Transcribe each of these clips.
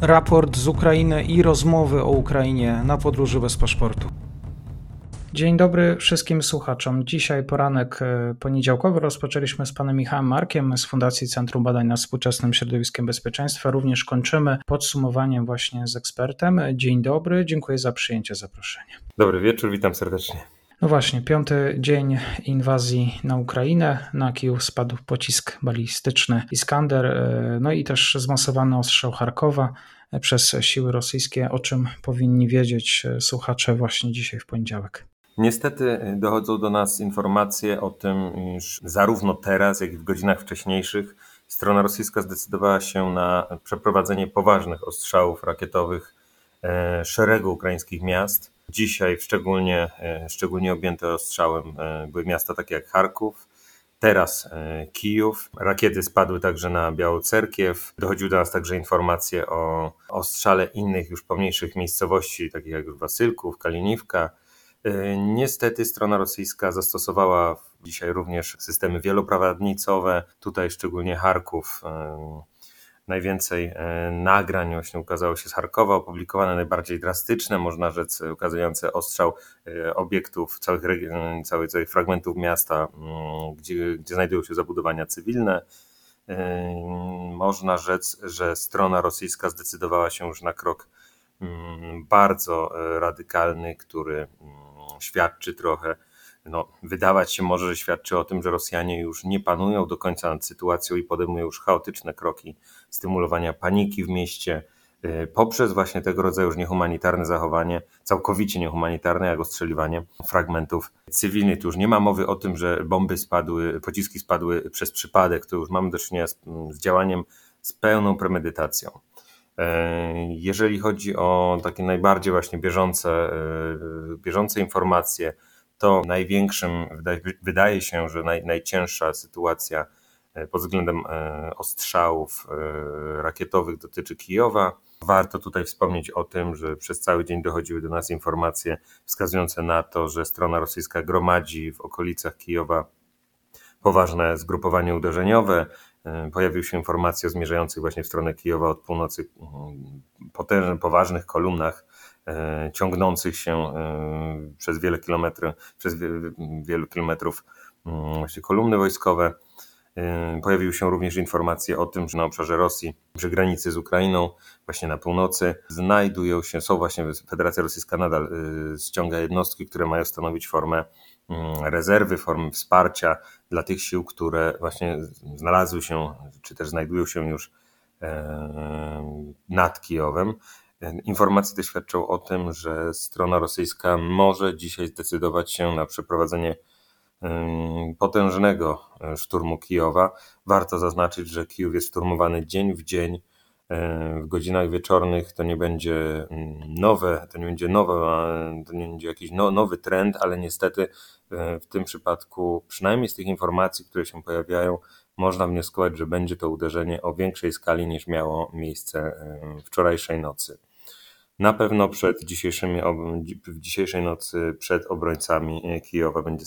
raport z Ukrainy i rozmowy o Ukrainie na podróży bez paszportu. Dzień dobry wszystkim słuchaczom. Dzisiaj poranek e, poniedziałkowy rozpoczęliśmy z panem Michałem Markiem z Fundacji Centrum Badań nad Współczesnym Środowiskiem Bezpieczeństwa. Również kończymy podsumowaniem właśnie z ekspertem. Dzień dobry, dziękuję za przyjęcie zaproszenia. Dobry wieczór, witam serdecznie. No właśnie, piąty dzień inwazji na Ukrainę. Na Kijów spadł pocisk balistyczny Iskander, e, no i też zmasowany ostrzał Charkowa przez siły rosyjskie, o czym powinni wiedzieć e, słuchacze właśnie dzisiaj w poniedziałek. Niestety dochodzą do nas informacje o tym, iż zarówno teraz, jak i w godzinach wcześniejszych strona rosyjska zdecydowała się na przeprowadzenie poważnych ostrzałów rakietowych e, szeregu ukraińskich miast. Dzisiaj szczególnie, e, szczególnie objęte ostrzałem e, były miasta takie jak Charków, teraz Kijów. Rakiety spadły także na Białocerkiew. Dochodziły do nas także informacje o ostrzale innych już pomniejszych miejscowości, takich jak Wasylków, Kaliniwka, E, niestety strona rosyjska zastosowała dzisiaj również systemy wieloprawadnicowe, tutaj szczególnie Charków. E, najwięcej e, nagrań właśnie ukazało się z Charkowa, opublikowane najbardziej drastyczne, można rzec, ukazujące ostrzał obiektów, całych, całych, całych fragmentów miasta, mm, gdzie, gdzie znajdują się zabudowania cywilne. Można rzec, że strona rosyjska zdecydowała się już na krok mm, bardzo radykalny, który mm, świadczy trochę, no, wydawać się może, że świadczy o tym, że Rosjanie już nie panują do końca nad sytuacją i podejmują już chaotyczne kroki stymulowania paniki w mieście y, poprzez właśnie tego rodzaju już niehumanitarne zachowanie, całkowicie niehumanitarne, jak ostrzeliwanie fragmentów cywilnych. Tu już nie ma mowy o tym, że bomby spadły, pociski spadły przez przypadek, to już mamy do czynienia z, z działaniem z pełną premedytacją. E, jeżeli chodzi o takie najbardziej właśnie bieżące, e, bieżące informacje, to największym, wydaje się, że naj, najcięższa sytuacja e, pod względem ostrzałów rakietowych dotyczy Kijowa. Warto tutaj wspomnieć o tym, że przez cały dzień dochodziły do nas informacje wskazujące na to, że strona rosyjska gromadzi w okolicach Kijowa poważne zgrupowanie uderzeniowe. E, pojawiły się informacje o zmierzających właśnie w stronę Kijowa od północy mm, potężnych, poważnych kolumnach e, ciągnących się e, przez wiele kilometrów, przez wielu kilometrów mm, właśnie kolumny wojskowe. Pojawiły się również informacje o tym, że na obszarze Rosji, przy granicy z Ukrainą, właśnie na północy, znajdują się, są właśnie, Federacja Rosyjska nadal ściąga jednostki, które mają stanowić formę Mm, rezerwy, formy wsparcia dla tych sił, które właśnie znalazły się, czy też znajdują się już e, nad Kijowem. Informacje te świadczą o tym, że strona rosyjska może dzisiaj zdecydować się na przeprowadzenie potężnego e, szturmu Kijowa. Warto zaznaczyć, że Kijów jest szturmowany dzień w dzień E, w godzinach wieczornych to nie będzie mm, nowe, to nie będzie nowe, to nie będzie jakiś no, nowy trend, ale niestety e, w tym przypadku, przynajmniej z tych informacji, które się pojawiają, można wnioskować, że będzie to uderzenie o większej skali niż miało miejsce e, wczorajszej nocy. Na pewno przed dzisiejszymi, w dzisiejszej nocy przed obrońcami Kijowa będzie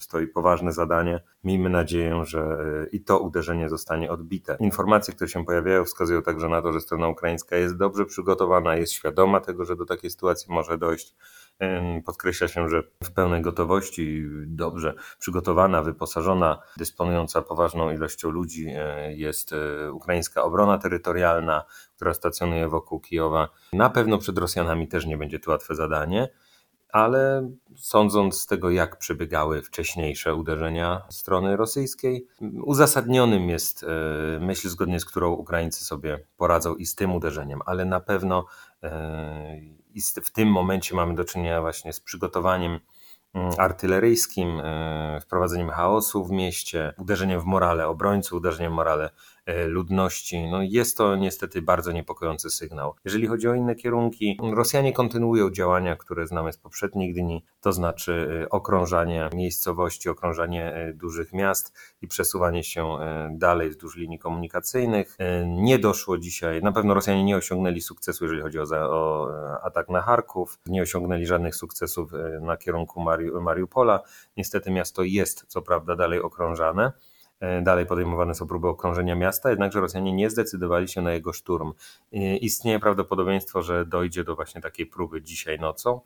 stoi poważne zadanie. Miejmy nadzieję, że e, i to uderzenie zostanie odbite. Informacje, które się pojawiają, wskazują także na to, że strona ukraińska jest dobrze przygotowana, jest świadoma tego, że do takiej sytuacji może dojść. Podkreśla się, że w pełnej gotowości, dobrze przygotowana, wyposażona, dysponująca poważną ilością ludzi e, jest e, ukraińska obrona terytorialna, która stacjonuje wokół Kijowa. Na pewno przed Rosjanami też nie będzie to łatwe zadanie, ale sądząc z tego, jak przebiegały wcześniejsze uderzenia strony rosyjskiej, uzasadnionym jest e, myśl, zgodnie z którą Ukraińcy sobie poradzą i z tym uderzeniem, ale na pewno i w tym momencie mamy do czynienia właśnie z przygotowaniem mm, artyleryjskim, e, wprowadzeniem chaosu w mieście, uderzeniem w morale obrońców, uderzeniem w morale ludności. No jest to niestety bardzo niepokojący sygnał. Jeżeli chodzi o inne kierunki, Rosjanie kontynuują działania, które znamy z poprzednich dni, to znaczy e, okrążanie miejscowości, okrążanie e, dużych miast i przesuwanie się dalej wzdłuż linii komunikacyjnych. Nie doszło dzisiaj, na pewno Rosjanie nie osiągnęli sukcesu, jeżeli chodzi o, o atak na Charków, nie osiągnęli żadnych sukcesów na kierunku Mariupola. Niestety miasto jest co prawda dalej okrążane dalej podejmowane są próby okrążenia miasta, jednakże Rosjanie nie zdecydowali się na jego szturm. Istnieje prawdopodobieństwo, że dojdzie do właśnie takiej próby dzisiaj nocą.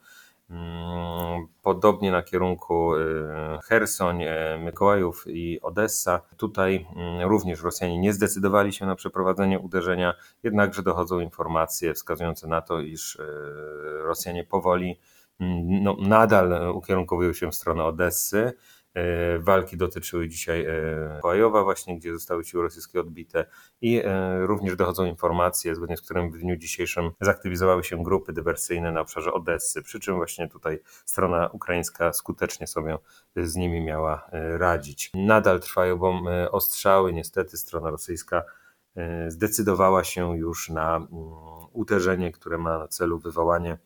Mm, podobnie na kierunku y, Hersoń, Mykołajów i Odessa. Tutaj mm, również Rosjanie nie zdecydowali się na przeprowadzenie uderzenia, jednakże dochodzą informacje wskazujące na to, iż Rosjanie powoli mm, no, nadal ukierunkowują się w stronę Odessy. E, walki dotyczyły dzisiaj Kołajowa e, właśnie, gdzie zostały siły rosyjskie odbite i e, również dochodzą informacje, zgodnie z którymi w dniu dzisiejszym zaktywizowały się grupy dywersyjne na obszarze Odessy, przy czym właśnie tutaj strona ukraińska skutecznie sobie z nimi miała radzić. Nadal trwają ostrzały, niestety strona rosyjska zdecydowała się już na mm, uderzenie, które ma na celu wywołanie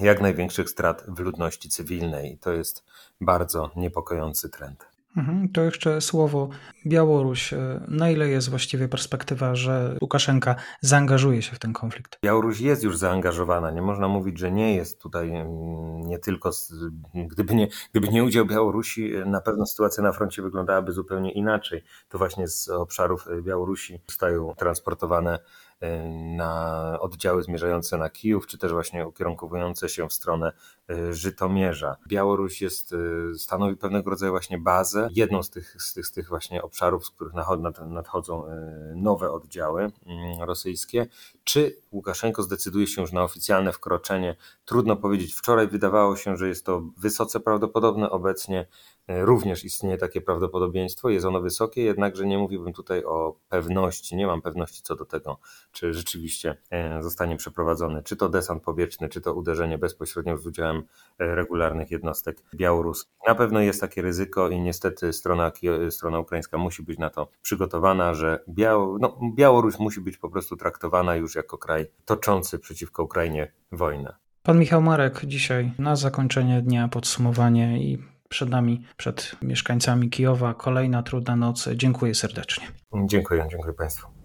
jak największych strat w ludności cywilnej. To jest bardzo niepokojący trend. Mhm, to jeszcze słowo Białoruś. Na ile jest właściwie perspektywa, że Łukaszenka zaangażuje się w ten konflikt? Białoruś jest już zaangażowana. Nie można mówić, że nie jest tutaj mm, nie tylko. Z, gdyby, nie, gdyby nie udział Białorusi, na pewno sytuacja na froncie wyglądałaby zupełnie inaczej. To właśnie z obszarów Białorusi zostają transportowane na oddziały zmierzające na Kijów, czy też właśnie ukierunkowujące się w stronę e, Żytomierza. Białoruś jest, e, stanowi pewnego rodzaju właśnie bazę, jedną z tych, z tych, z tych właśnie obszarów, z których nadchodzą nowe oddziały mm, rosyjskie. Czy Łukaszenko zdecyduje się już na oficjalne wkroczenie? Trudno powiedzieć. Wczoraj wydawało się, że jest to wysoce prawdopodobne, obecnie również istnieje takie prawdopodobieństwo, jest ono wysokie, jednakże nie mówiłbym tutaj o pewności, nie mam pewności co do tego, czy rzeczywiście e, zostanie przeprowadzony, czy to desant powietrzny, czy to uderzenie bezpośrednio z udziałem e, regularnych jednostek białoruskich. Na pewno jest takie ryzyko i niestety strona, strona ukraińska musi być na to przygotowana, że Biał, no, Białoruś musi być po prostu traktowana już jako kraj toczący przeciwko Ukrainie wojnę. Pan Michał Marek dzisiaj na zakończenie dnia podsumowanie i przed nami, przed mieszkańcami Kijowa kolejna trudna noc. Dziękuję serdecznie. Dziękuję, dziękuję Państwu.